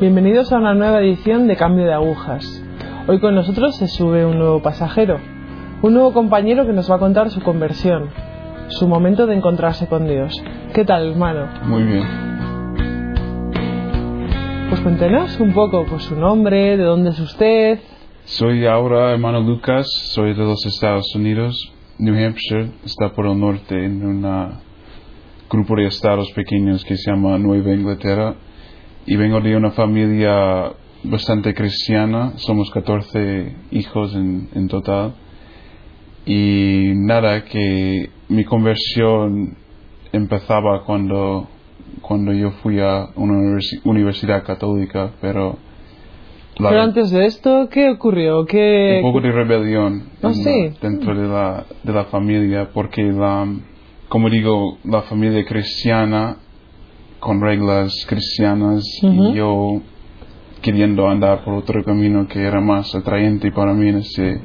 Bienvenidos a una nueva edición de Cambio de Agujas. Hoy con nosotros se sube un nuevo pasajero, un nuevo compañero que nos va a contar su conversión, su momento de encontrarse con Dios. ¿Qué tal, hermano? Muy bien. Pues cuéntenos un poco por su nombre, de dónde es usted. Soy ahora hermano Lucas, soy de los Estados Unidos. New Hampshire está por el norte en un grupo de estados pequeños que se llama Nueva Inglaterra. Y vengo de una familia bastante cristiana, somos 14 hijos en, en total. Y nada, que mi conversión empezaba cuando, cuando yo fui a una universi- universidad católica, pero... la- Pero antes de esto, ¿qué ocurrió? ¿Qué... un poco de rebelión Ah, en- sí. dentro de la, de la familia, porque la, como digo, la familia cristiana, con reglas cristianas, y yo queriendo andar por otro camino que era más atrayente para mí en este,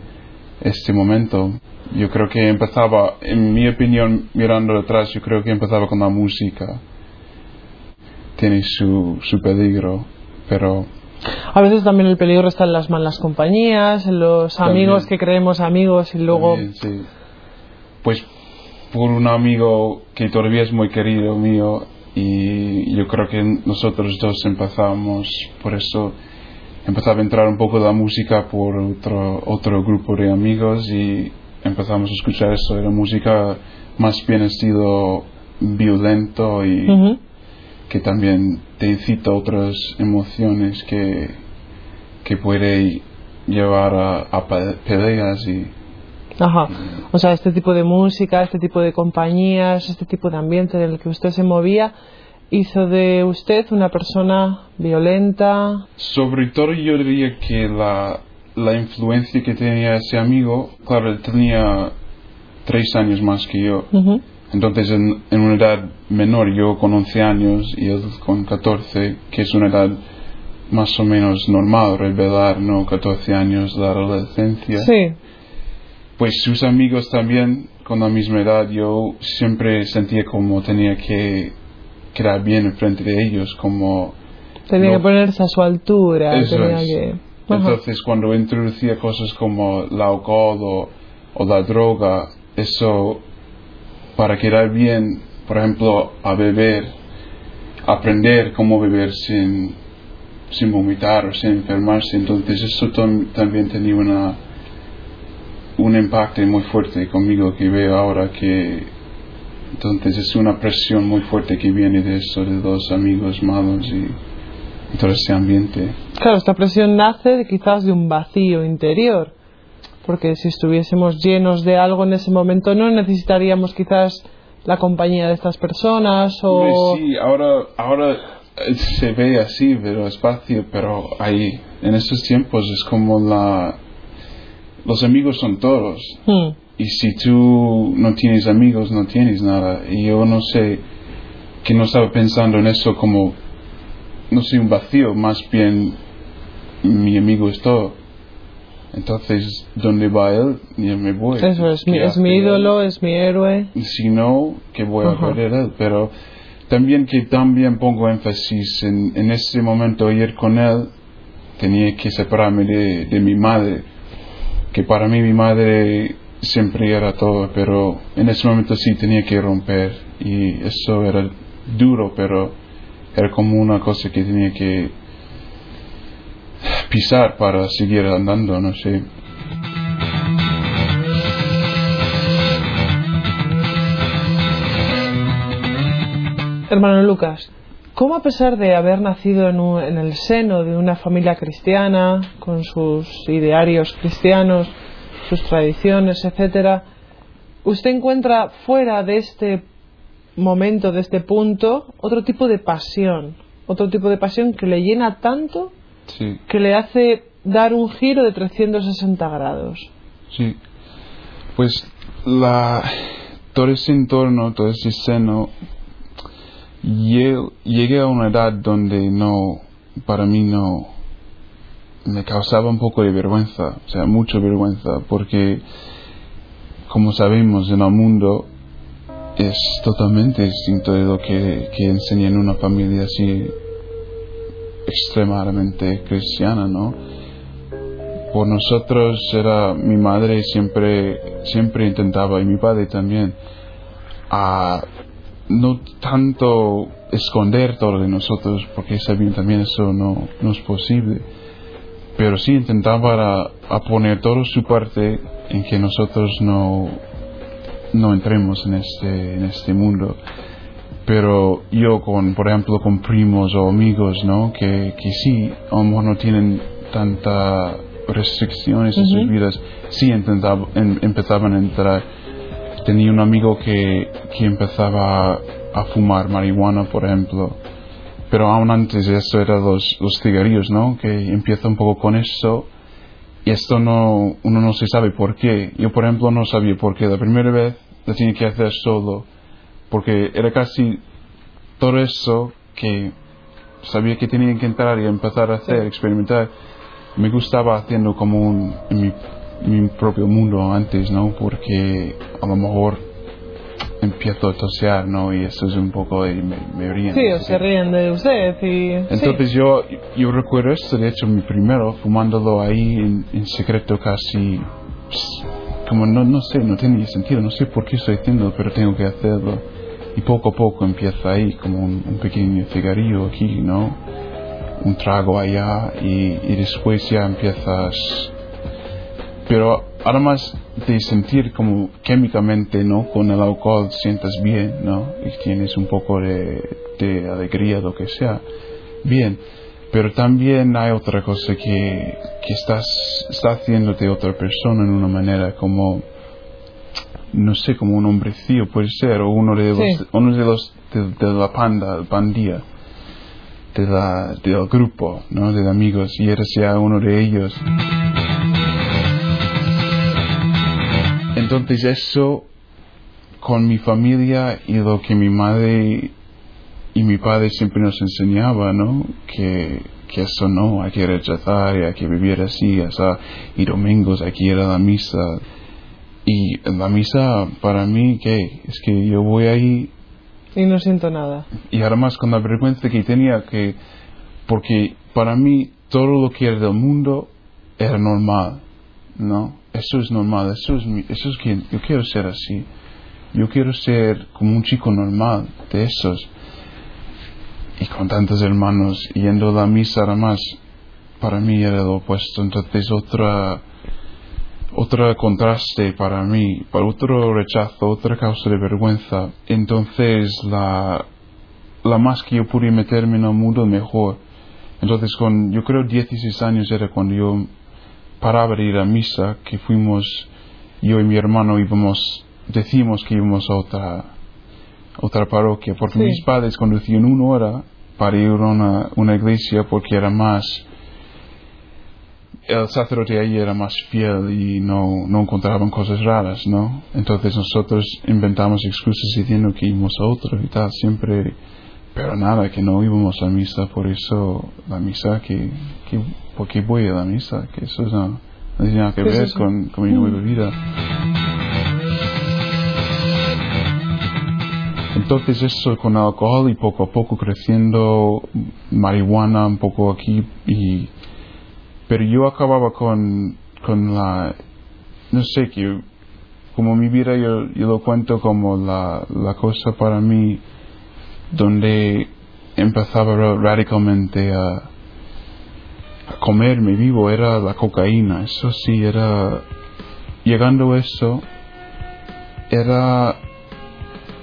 este momento. Yo creo que empezaba, en mi opinión, mirando atrás, yo creo que empezaba con la música. Tiene su, su peligro, pero A veces también el peligro está en las malas compañías, en los También. amigos que creemos amigos y luego... También, sí. Pues por un amigo que todavía es muy querido mío y yo creo que nosotros dos empezamos, por eso empezaba a entrar un poco la música por otro, otro grupo de amigos y empezamos a escuchar eso, era música más bien estilo violento y que también te incita a otras emociones que, que puede llevar a, a pe- peleas y Ajá. O sea, este tipo de música, este tipo de compañías, este tipo de ambiente en el que usted se movía, hizo de usted una persona violenta. Sobre todo yo diría que la, la influencia que tenía ese amigo, claro, él tenía tres años más que yo. Entonces en, en una edad menor, yo con 11 años y él con 14, que es una edad más o menos normal, revelar, ¿no? 14 años, la adolescencia. Sí. Pues sus amigos también, con la misma edad, yo siempre sentía como tenía que quedar bien enfrente de ellos, como Tenía No. que ponerse a su altura. Tenía es. que... Ajá. Entonces, cuando introducía cosas como el alcohol o, o la droga, eso, para quedar bien, por ejemplo, a beber, aprender cómo beber sin, sin vomitar o sin enfermarse, entonces eso tam- también tenía una, un impacto muy fuerte conmigo que veo ahora que entonces es una presión muy fuerte que viene de eso, de los amigos malos y todo ese ambiente. Claro, esta presión nace de, quizás de un vacío interior. Porque si estuviésemos llenos de algo en ese momento, no necesitaríamos quizás la compañía de estas personas o... Sí, ahora, ahora eh, se ve así, pero espacio, pero ahí, en estos tiempos es como la... Los amigos son todos. Hmm. Y si tú no tienes amigos, no tienes nada. Y yo no sé, que no estaba pensando en eso como, no sé, un vacío, más bien mi amigo es todo. Entonces, ¿dónde va él? Yo me voy. Eso es, mi, ¿Qué es mi él? ídolo, es mi héroe. si no, que voy a Ajá. perder él. Pero también que también pongo énfasis en, en ese momento ir con él, tenía que separarme de, de mi madre, que para mí mi madre siempre era todo, pero en ese momento sí tenía que romper y eso era duro, pero era como una cosa que tenía que pisar para seguir andando, no sé. Hermano Lucas, ¿cómo a pesar de haber nacido en, un- en el seno de una familia cristiana, con sus idearios cristianos, sus tradiciones, etcétera, usted encuentra fuera de este momento, de este punto, otro tipo de pasión, otro tipo de pasión que le llena tanto Sí. que le hace dar un giro de 360 grados? Sí, pues la, todo ese entorno, todo ese seno, llegué a una edad donde no, para mí no, me causaba un poco de vergüenza, o sea, mucha vergüenza, porque como sabemos en el mundo es totalmente distinto de lo que, que enseña en una familia así extremadamente cristiana, ¿no? Por nosotros era mi madre siempre siempre intentaba y mi padre también a no tanto esconder todo de nosotros porque sabían también eso no, no es posible. Pero sí intentaba a, poner toda su parte en que nosotros no no entremos en este en este mundo. Pero yo con por ejemplo con primos o amigos no que, que sí a lo mejor no tienen tanta restricciones en sus vidas sí intentaba, em, empezaban a entrar tenía un amigo que, que empezaba a fumar marihuana por ejemplo. Pero aún antes de eso eran los, los cigarrillos no que empieza un poco con eso. Y esto no uno no se sabe por qué. Yo por ejemplo no sabía por qué. La primera vez lo tenía que hacer solo porque era casi todo eso que sabía que tenía que entrar y empezar a hacer, experimentar. Me gustaba haciendo como un, en mi, propio mundo antes, ¿no? Porque a lo mejor empiezo a tosear, ¿no? Y eso es un poco, y me, me ríen. Sí, o se ríen de usted y... Entonces yo, yo recuerdo esto, de hecho, mi primero, fumándolo ahí en, en secreto casi como no, no sé, no tiene sentido, no sé por qué estoy haciendo, pero tengo que hacerlo. Y poco a poco empieza ahí como un, pequeño cigarrillo aquí, ¿no? Un trago allá y, y después ya empiezas... Pero además de sentir como químicamente, ¿no? Con el alcohol sientas bien, ¿no? Y tienes un poco de, de alegría, lo que sea. Bien pero también hay otra cosa que, que estás está haciéndote otra persona en una manera como no sé como un hombrecillo puede ser o uno de los uno de los de, la panda pandilla de la, del grupo ¿no? de amigos y eres ya uno de ellos entonces eso con mi familia y lo que mi madre y mi padre siempre nos enseñaba, ¿no? Que, que eso no, hay que rechazar, y hay que vivir así, o y domingos hay que ir a la misa. Y la misa, para mí, ¿qué? Es que yo voy ahí... Y no siento nada. Y además con la vergüenza que tenía, que... Porque para mí todo lo que era del mundo era normal, ¿no? Eso es normal, eso es, eso es que yo quiero ser así. Yo quiero ser como un chico normal, de esos y con tantos hermanos yendo a la misa además para mí era lo opuesto entonces otra otro contraste para mí para otro rechazo otra causa de vergüenza entonces la la más que yo pude meterme en el mundo mejor entonces con yo creo 16 años era cuando yo paraba de ir a misa que fuimos yo y mi hermano íbamos decimos que íbamos a otra otra parroquia, porque mis padres conducían una hora para ir a una, iglesia porque era más, el sacerdote ahí era más fiel y no, no encontraban cosas raras, ¿no? Entonces nosotros inventamos excusas diciendo que íbamos a otro y tal, siempre, pero nada, que no íbamos a misa, por eso la misa, que, que ¿por qué voy a la misa? Que eso no, no tiene nada que ver con, con mi nueva vida. Entonces eso con alcohol y poco a poco creciendo marihuana un poco aquí y pero yo acababa con, con la no sé que como mi vida yo, yo lo cuento como la, la cosa para mí donde empezaba radicalmente a, a comerme vivo era la cocaína eso sí era llegando a eso era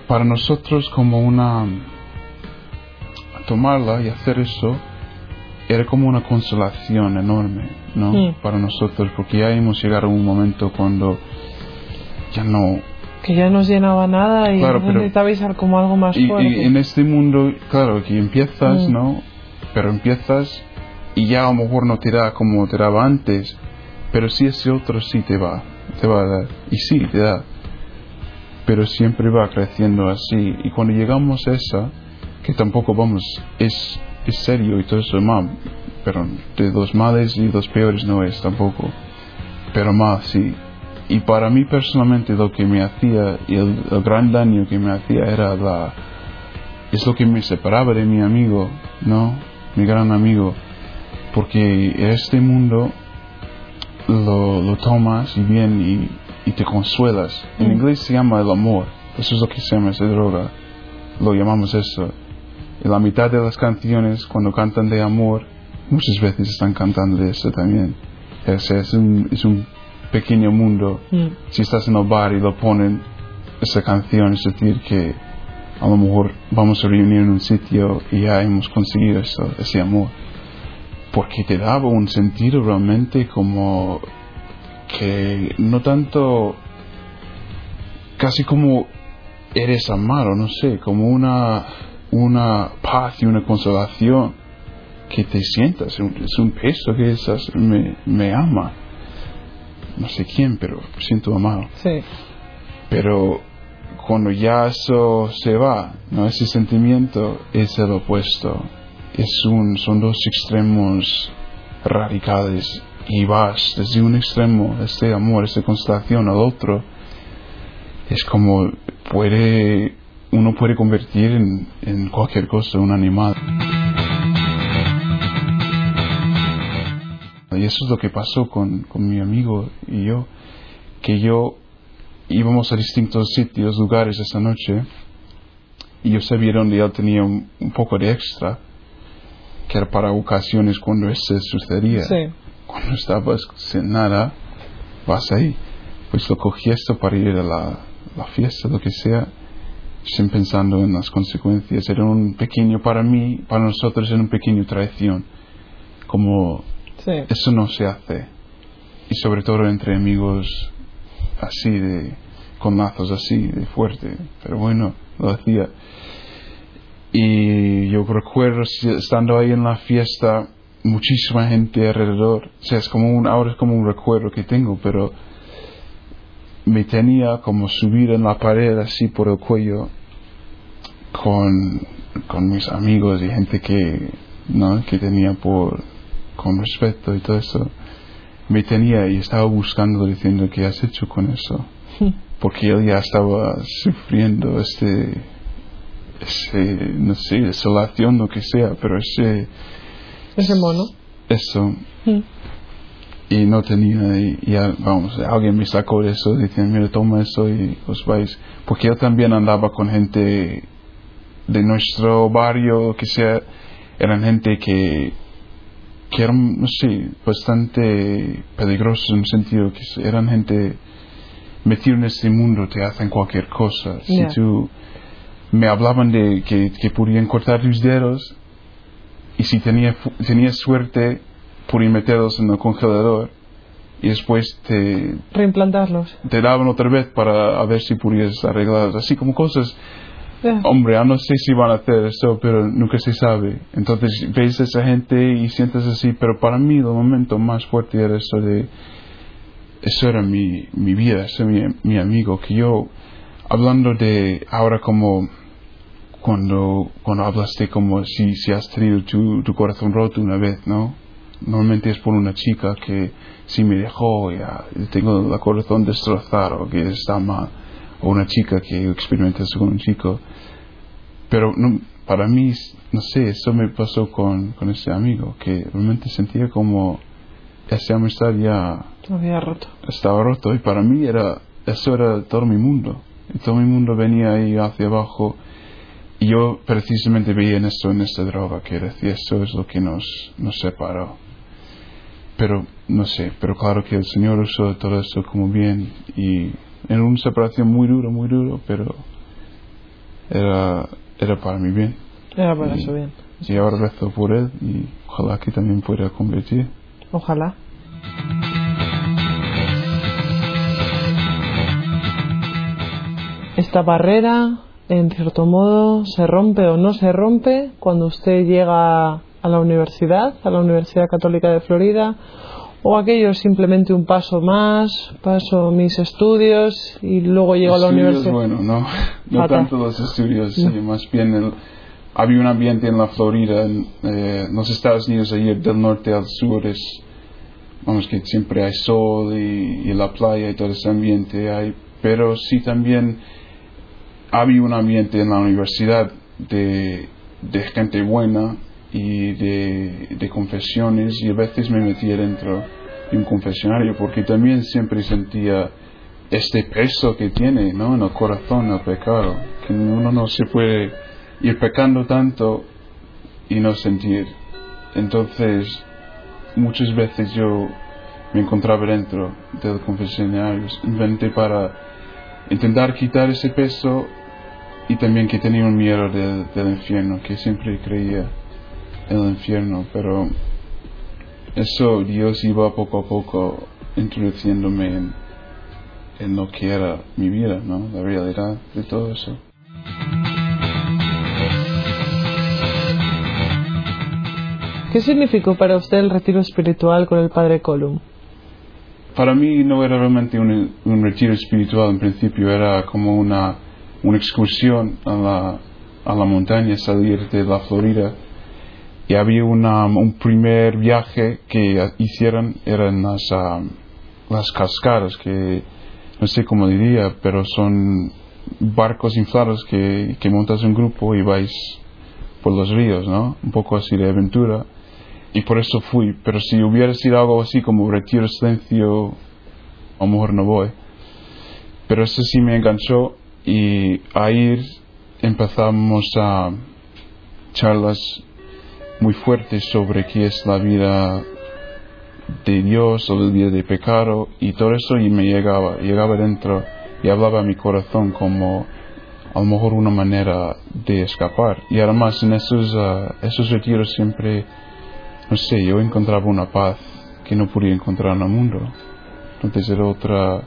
para nosotros como una tomarla y hacer eso era como una consolación enorme, ¿no? Para nosotros, porque ya hemos llegado a un momento cuando ya no... Que ya nos llenaba nada y claro, necesitabais como algo más fuerte. Y en este mundo, claro, que empiezas, mm. ¿no? Pero empiezas y ya a lo mejor no te da como te daba antes, pero si ese otro sí te va, te va a dar. Y sí, te da pero siempre va creciendo así. Y cuando llegamos a esa, que tampoco vamos, es, es serio y todo eso mal, pero de dos males y dos peores no es tampoco, pero más sí. Y para mí personalmente lo que me hacía, y el, gran daño que me hacía era la, es lo que me separaba de mi amigo, ¿no? mi gran amigo, porque este mundo lo, lo tomas y bien y, y te consuelas. En Mm. inglés se llama el amor, eso es lo que se llama esa droga, lo llamamos eso. Y la mitad de las canciones, cuando cantan de amor, muchas veces están cantando de eso también. Es, es, un, es un pequeño mundo. Mm. Si estás en el bar y lo ponen, esa canción, es decir, que a lo mejor vamos a reunir en un sitio y ya hemos conseguido eso, ese amor. Porque te daba un sentido realmente como que no tanto, casi como eres amado, no sé, como una, una paz y una consolación que te sientas, es un- es un peso que esas me, me ama. No sé quién, pero siento amado. Sí. Pero cuando ya eso se va, ¿no? ese sentimiento es el opuesto. Es un, son dos extremos radicales y vas desde un extremo, este amor, esta constelación, al otro. Es como puede, uno puede convertir en, en cualquier cosa un animal. Y eso es lo que pasó con, con mi amigo y yo, que yo íbamos a distintos sitios, lugares esa noche, y yo sabía donde él tenía un, un poco de extra, que era para ocasiones cuando eso sucedía. Sí. Cuando estabas sin nada, vas ahí. Pues lo cogí esto para ir a la, la fiesta, lo que sea, sin pensando en las consecuencias. Era un pequeño, para mí, para nosotros era un pequeño traición. Como Eso no se hace. Y sobre todo entre amigos así de con lazos así de fuerte. Pero bueno, lo hacía. Y yo recuerdo estando ahí en la fiesta, muchísima gente alrededor. O sea, es como un, ahora es como un recuerdo que tengo, pero me tenía como subir en la pared así por el cuello con, con mis amigos y gente que, ¿no? que tenía por, con respeto y todo eso. Me tenía y estaba buscando diciendo qué has hecho con eso. Porque él ya estaba sufriendo este, ese, no sé, desolación, lo que sea, pero ese, Ese mono. eso, Mm. y no tenía y ya vamos alguien me sacó de eso diciendo mira toma eso y os vais porque yo también andaba con gente de nuestro barrio que sea eran gente que que eran sé bastante peligrosos en el sentido que eran gente metido en este mundo te hacen cualquier cosa si Ya. tú me hablaban de que, que podían cortar tus dedos y si tenía, tenías suerte podían meterlos en el congelador y después te, Reimplantarlos. te daban otra vez para a ver si podías arreglarlos así como cosas Ya. hombre ya no sé si van a hacer esto pero nunca se sabe. Entonces ves a esa gente y sientes así pero para mí el momento más fuerte era eso de eso era mi, mi vida eso mi, mi amigo que yo hablando de ahora como cuando cuando hablaste como si, si has tenido tu, tu corazón roto una vez no normalmente es por una chica que si me dejó ya tengo el corazón destrozado que está mal. O una chica que experimenta con un chico pero no, para mí no sé eso me pasó con, con ese amigo que realmente sentía como esa amistad ya Había roto. estaba roto y para mí era eso era todo mi mundo y todo mi mundo venía ahí hacia abajo y yo precisamente veía en esto en esta droga que decía eso es lo que nos nos separó pero no sé pero claro que el Señor usó todo esto como bien y en una separación muy dura muy duro pero era era para mi bien Era para eso bien. y ahora rezo por él y ojalá que también pueda convertir Ojalá. Esta barrera, en cierto modo, se rompe o no se rompe cuando usted llega a la universidad, a la Universidad Católica de Florida, o aquello es simplemente un paso más, paso mis estudios y luego llego a la Estudios, universidad. Bueno, no, no tanto los estudios, sí, más bien el- había un ambiente en la Florida, en eh, los Estados Unidos, ahí del norte al sur, es, vamos, que siempre hay sol y, y la playa y todo ese ambiente hay, pero sí también había un ambiente en la universidad de, de gente buena y de, confesiones y a veces me metía dentro de un confesionario porque también siempre sentía este peso que tiene ¿no? en el corazón el pecado, que uno no se puede ir pecando tanto y no sentir. Entonces, muchas veces yo me encontraba dentro del confesionario, inventé para intentar quitar ese peso y también que tenía un miedo del, infierno, que siempre creía el infierno, pero eso Dios iba poco a poco introduciéndome en, en lo que era mi vida, ¿no? La realidad de todo eso. ¿Qué significó para usted el retiro espiritual con el Padre Colum? Para mí no era realmente un, un retiro espiritual en principio, era como una, una excursión a la, a la montaña, salir de la Florida. Y había una, un primer viaje que hicieron, eran las, ah, las cascadas, que no sé cómo diría, pero son barcos inflados que, que montas un grupo y vais por los ríos, ¿no? Un poco así de aventura. Y por eso fui. Pero si hubiera sido algo así como retiro silencio, a lo mejor no voy. Pero eso sí me enganchó y ahí empezamos a charlas muy fuertes sobre qué es la vida de Dios o la vida de pecado y todo eso y me llegaba, llegaba dentro y hablaba a mi corazón como a lo mejor una manera de escapar. Y además en esos, uh, esos retiros siempre, no sé, yo encontraba una paz que no podía encontrar en el mundo. Entonces era otra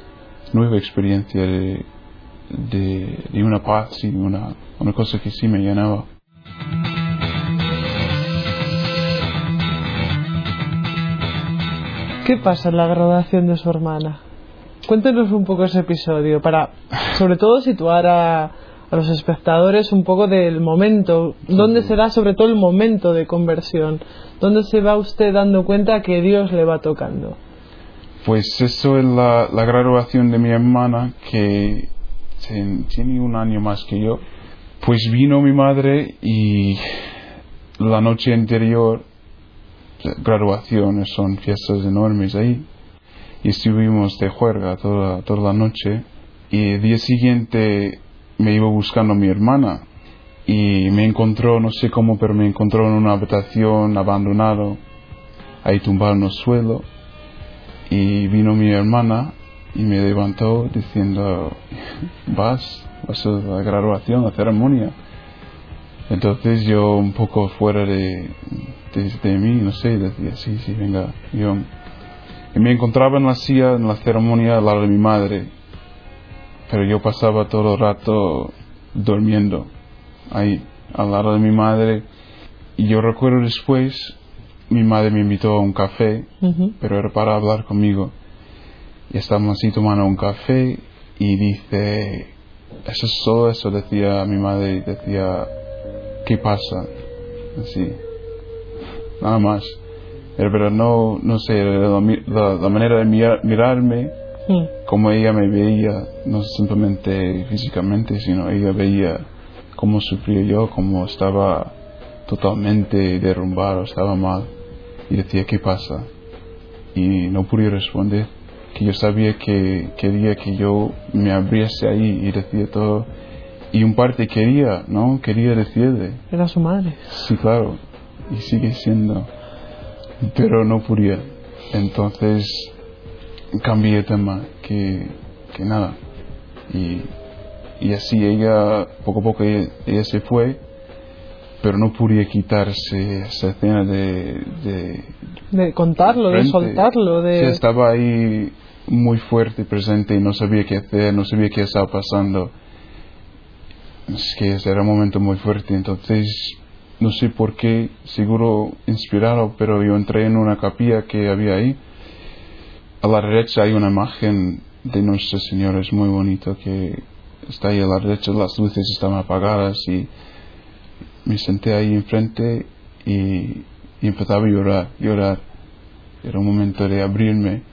nueva experiencia de, de, de una paz y una, una cosa que sí me llenaba. ¿Qué pasa en la graduación de su hermana? Cuéntenos un poco ese episodio para, sobre todo, situar a, a los espectadores un poco del momento, dónde será sobre todo el momento de conversión, dónde se va usted dando cuenta que Dios le va tocando. Pues eso es la, la graduación de mi hermana, que tiene un año más que yo. Pues vino mi madre y la noche anterior, graduaciones son fiestas enormes ahí, y estuvimos de juerga toda, toda la noche. Y el día siguiente me iba buscando mi hermana. Y me encontró, no sé cómo, pero me encontró en una habitación abandonado, ahí tumbado en el suelo. Y vino mi hermana y me levantó diciendo vas vas a la graduación a la ceremonia entonces yo un poco fuera de, de, de mí no sé decía sí sí venga yo y me encontraba en la silla en la ceremonia al lado de mi madre pero yo pasaba todo el rato durmiendo ahí al lado de mi madre y yo recuerdo después mi madre me invitó a un café Ujú. pero era para hablar conmigo. Y estábamos así tomando un café y dice, eso es todo eso, decía mi madre, decía, ¿qué pasa? Así, nada más. Pero, pero no, no sé, la, la- la manera de mirar- mirarme, Mm. como ella me veía, no simplemente físicamente, sino ella veía cómo sufría yo, cómo estaba totalmente derrumbado, estaba mal. Y decía, ¿qué pasa? Y no pude responder, que yo sabía que quería que yo me abriese ahí y decía todo. Y un parte quería, ¿no? Quería decirle, Era su madre. Sí, claro, y sigue siendo, pero no podía. Entonces cambié de tema, que, que nada. Y, y así ella, poco a poco ella, ella se fue, pero no podía quitarse esa escena de... de De contarlo, de soltarlo, Sí, de... estaba ahí muy fuerte, presente y no sabía qué hacer, no sabía qué estaba pasando. Es que ese era un momento muy fuerte, entonces no sé por qué, seguro inspirado, pero yo entré en una capilla que había ahí. A la derecha hay una imagen de Nuestra Señora, es muy bonito, que está ahí a la derecha, las luces están apagadas y me senté ahí enfrente y, y empezaba a llorar, llorar. Era un momento de abrirme,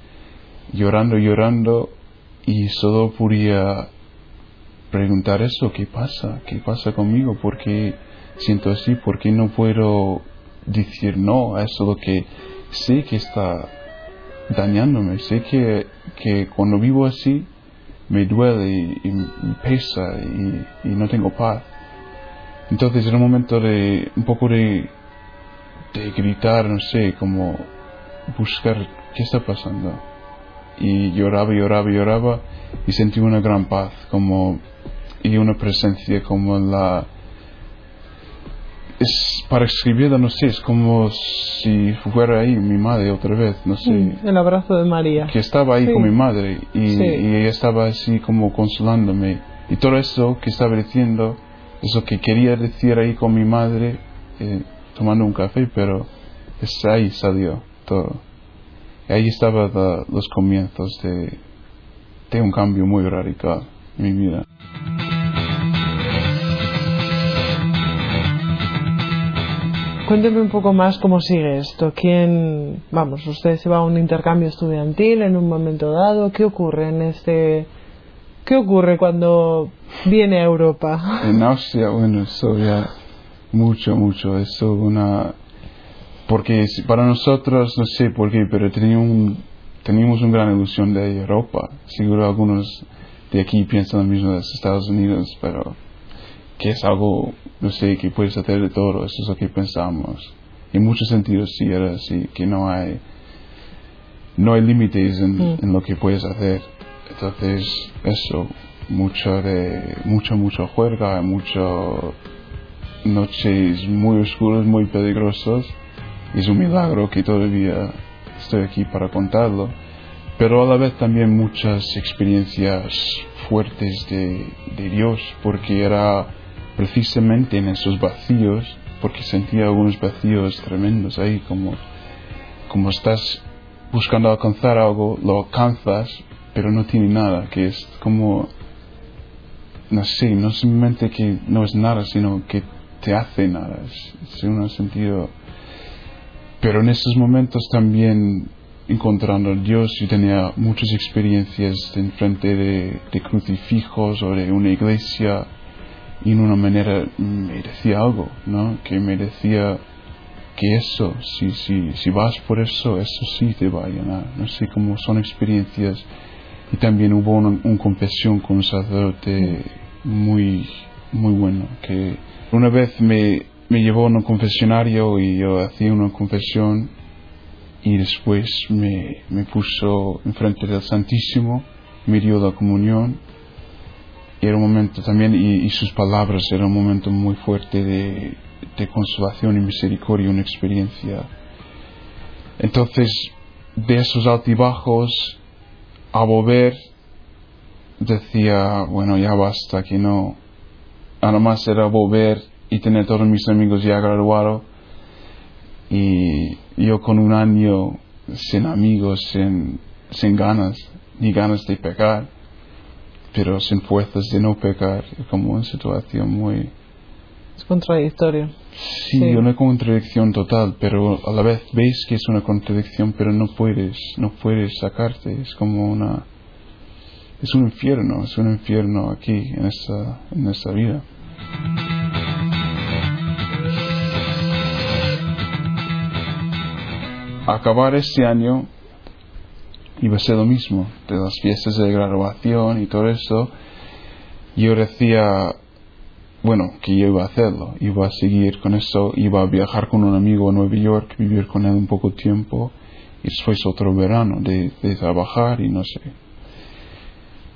llorando, llorando, y solo podía preguntar eso, ¿qué pasa? ¿Qué pasa conmigo? ¿Por qué siento así? ¿Por qué no puedo decir no a eso lo que sé que está dañándome. Sé que, que cuando vivo así me duele y, pesa y, y no tengo paz. Entonces era un momento de un poco de, de gritar, no sé, como buscar qué está pasando. Y lloraba, lloraba, lloraba y sentí una gran paz, como y una presencia como la es para escribirla no sé es como si fuera ahí mi madre otra vez no sé Mm, El abrazo de María. que estaba ahí Sí. con mi madre y, Sí. y ella estaba así como consolándome y todo eso que estaba diciendo eso que quería decir ahí con mi madre eh, tomando un café pero es ahí salió todo y ahí estaban los comienzos de, de un cambio muy radical en mi vida Cuénteme un poco más cómo sigue esto. ¿Quién, vamos, usted se va a un intercambio estudiantil en un momento dado? ¿Qué ocurre en este, qué ocurre cuando viene a Europa? En Austria, bueno, eso ya mucho, mucho, eso una... Porque para nosotros, no sé por qué, pero tenía un, teníamos una gran ilusión de Europa. Seguro algunos de aquí piensan lo mismo de los Estados Unidos, pero que es algo, no sé, que puedes hacer de todo, eso es lo que pensamos. En muchos sentidos sí era así, que no hay, no hay límites en, Mm. en lo que puedes hacer. Entonces, eso, mucho de, mucho, mucho juerga, mucho noches muy oscuras, muy peligrosas. Es un milagro que todavía estoy aquí para contarlo. Pero a la vez también muchas experiencias fuertes de, de Dios, porque era precisamente en esos vacíos, porque sentía algunos vacíos tremendos ahí, como, como estás buscando alcanzar algo, lo alcanzas, pero no tiene nada, que es como, no sé, no simplemente que no es nada, sino que te hace nada, es, un sentido. Pero en esos momentos también encontrando a Dios, yo tenía muchas experiencias en frente de crucifijos o de una iglesia y en una manera me decía algo, ¿no? Que me decía que eso, si, si, si vas por eso, eso sí te va a llenar. No sé cómo son experiencias. Y también hubo una, una confesión con un sacerdote muy, muy bueno, que una vez me, me llevó a un confesionario y yo hacía una confesión y después me, me puso enfrente del Santísimo, me dio la comunión. Y era un momento también, y, y sus palabras, era un momento muy fuerte de, de consolación y misericordia, una experiencia. Entonces, de esos altibajos, a volver, decía, bueno, ya basta, que no. Nada más era volver y tener todos mis amigos ya graduados. Y yo con un año sin amigos, sin, sin ganas, ni ganas de pecar, pero sin fuerzas de no pecar, como una situación muy... Es contradictorio. Sí, Sí. una contradicción total, pero a la vez ves que es una contradicción, pero no puedes, no puedes sacarte, es como una... Es un infierno, es un infierno aquí, en esta, en esta vida. acabar este año iba a ser lo mismo, de las fiestas de graduación y todo eso. Yo decía, bueno, que yo iba a hacerlo, iba a seguir con eso, iba a viajar con un amigo a Nueva York, vivir con él un poco tiempo y después otro verano de, trabajar y no sé.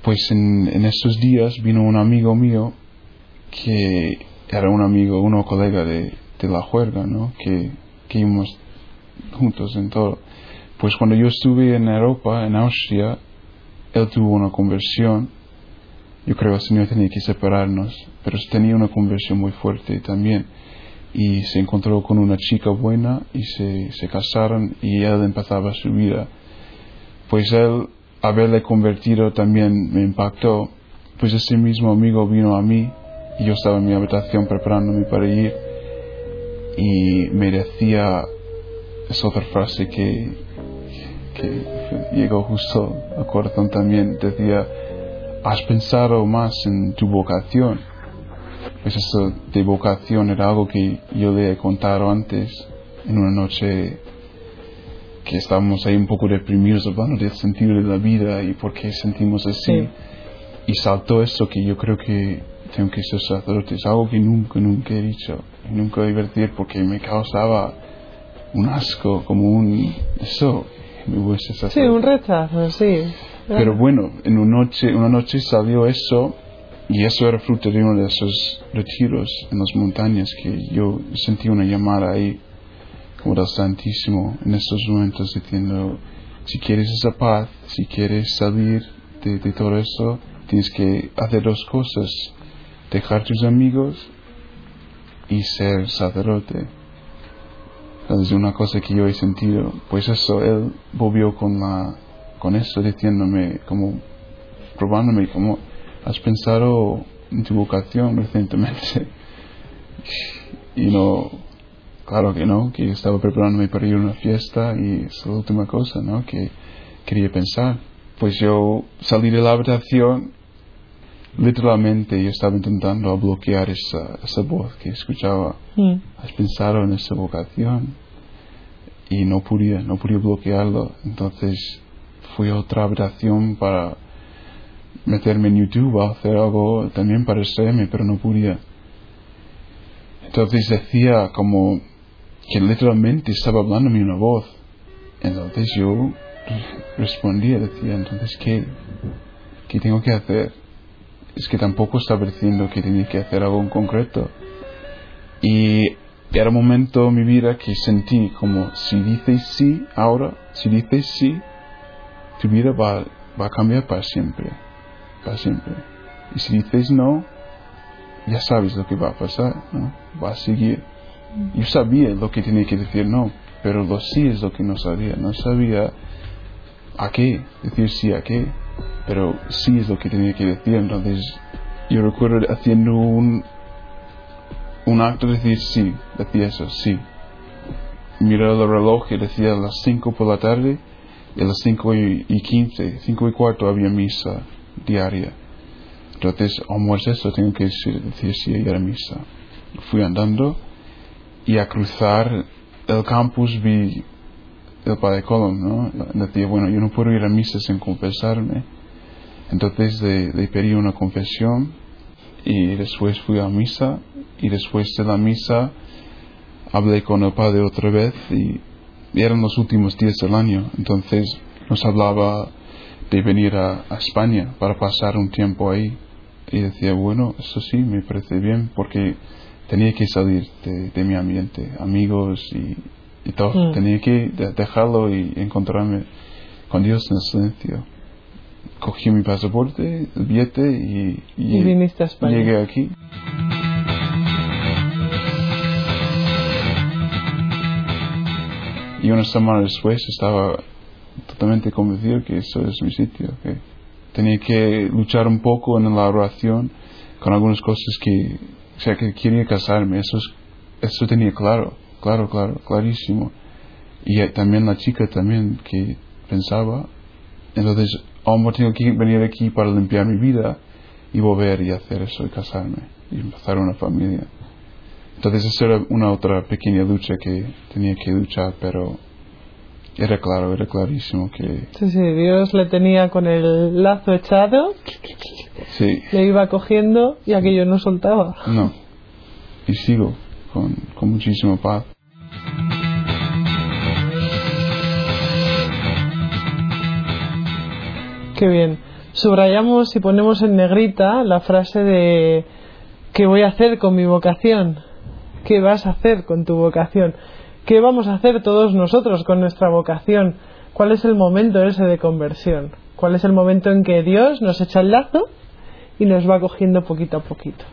Pues en, en estos días vino un amigo mío que era un amigo, uno colega de, de la juerga, ¿no? Que, que íbamos juntos en todo. Pues cuando yo estuve en Europa, en Austria, él tuvo una conversión. Yo creo que el Señor tenía que separarnos, pero tenía una conversión muy fuerte también. Y se encontró con una chica buena y se, se casaron y él empezaba su vida. Pues él, haberle convertido también me impactó. Pues ese mismo amigo vino a mí y yo estaba en mi habitación preparándome para ir y me decía esa otra frase que, que llegó justo al corazón también. Decía, has pensado más en tu vocación. Pues eso de vocación era algo que yo le he contado antes en una noche que estábamos ahí un poco deprimidos hablando del sentido de la vida y por qué sentimos así. Sí. Y saltó eso que yo creo que tengo que ser sacerdote. Es algo que nunca, nunca he dicho. Y nunca divertir porque me causaba un asco, como un... Eso, Sí, un rechazo, sí. Pero bueno, en una noche, una noche salió eso y eso era fruto de uno de esos retiros en las montañas que yo sentí una llamada ahí como del Santísimo en estos momentos diciendo si quieres esa paz, si quieres salir de, de todo eso, tienes que hacer dos cosas, dejar tus amigos y ser sacerdote. Entonces una cosa que yo he sentido, pues eso, él volvió con la con eso diciéndome como probándome como has pensado en tu vocación recientemente y no claro que no que estaba preparándome para ir a una fiesta y es la última cosa no que quería pensar. Pues yo salí de la habitación literalmente yo estaba intentando bloquear esa, esa voz que escuchaba Mm. has pensado en esa vocación y no podía, no podía bloquearlo. Entonces fui a otra habitación para meterme en YouTube a hacer algo también para extraerme, pero no podía. Entonces decía como que literalmente estaba hablándome una voz. Entonces yo respondía, decía, entonces ¿qué? ¿Qué tengo que hacer? Es que tampoco estaba diciendo que tenía que hacer algo en concreto. Y era un momento en mi vida que sentí como si dices sí ahora, si dices sí, tu vida va, va a cambiar para siempre, para siempre. Y si dices no, ya sabes lo que va a pasar, ¿no? Va a seguir. Yo sabía lo que tenía que decir no, pero lo sí es lo que no sabía. No sabía a qué, decir sí a qué, pero sí es lo que tenía que decir. Entonces yo recuerdo haciendo un, un acto de decir sí, decía eso, sí. Miraba el reloj y decía a las 5 por la tarde y a las 5 y, y 15, 5 y cuarto había misa diaria. Entonces, como es eso, tengo que decir, decir sí y ir a misa. Fui andando y a cruzar el campus vi el Padre Colom, ¿no? Decía, bueno, yo no puedo ir a misa sin confesarme. Entonces le, le pedí una confesión y después fui a misa y después de la misa hablé con el Padre otra vez y eran los últimos días del año. Entonces nos hablaba de venir a, a España para pasar un tiempo ahí. Y decía, bueno, eso sí, me parece bien porque tenía que salir de, de mi ambiente, amigos y, y todo. Mm. Tenía que de- dejarlo y encontrarme con Dios en el silencio. Cogí mi pasaporte, el billete y, a llegué aquí. Y una semana después estaba totalmente convencido que eso es mi sitio, que tenía que luchar un poco en la oración con algunas cosas que, o sea, que quería casarme, eso, es- eso tenía claro, claro, claro, clarísimo. Y eh, también la chica también que pensaba, entonces, ahora tengo que venir aquí para limpiar mi vida y volver y hacer eso y casarme y empezar una familia. Entonces, esa era una otra pequeña lucha que tenía que luchar, pero era claro, era clarísimo que Sí, sí, Dios le tenía con el lazo echado, sí, le iba cogiendo y aquello no soltaba. no. Y sigo con, con muchísima paz. Qué bien. Subrayamos y ponemos en negrita la frase de ¿qué voy a hacer con mi vocación? ¿Qué vas a hacer con tu vocación? ¿Qué vamos a hacer todos nosotros con nuestra vocación? ¿Cuál es el momento ese de conversión? ¿Cuál es el momento en que Dios nos echa el lazo y nos va cogiendo poquito a poquito?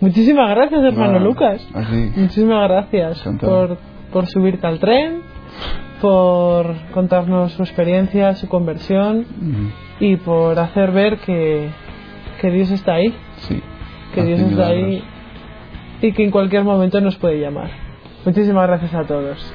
Muchísimas gracias, hermano Lucas. Así. Muchísimas gracias Encantado. por, por subirte al tren, por contarnos su experiencia, su conversión y por hacer ver que, que Dios está ahí, Sí. que Dios está ahí y que en cualquier momento nos puede llamar. Muchísimas gracias a todos.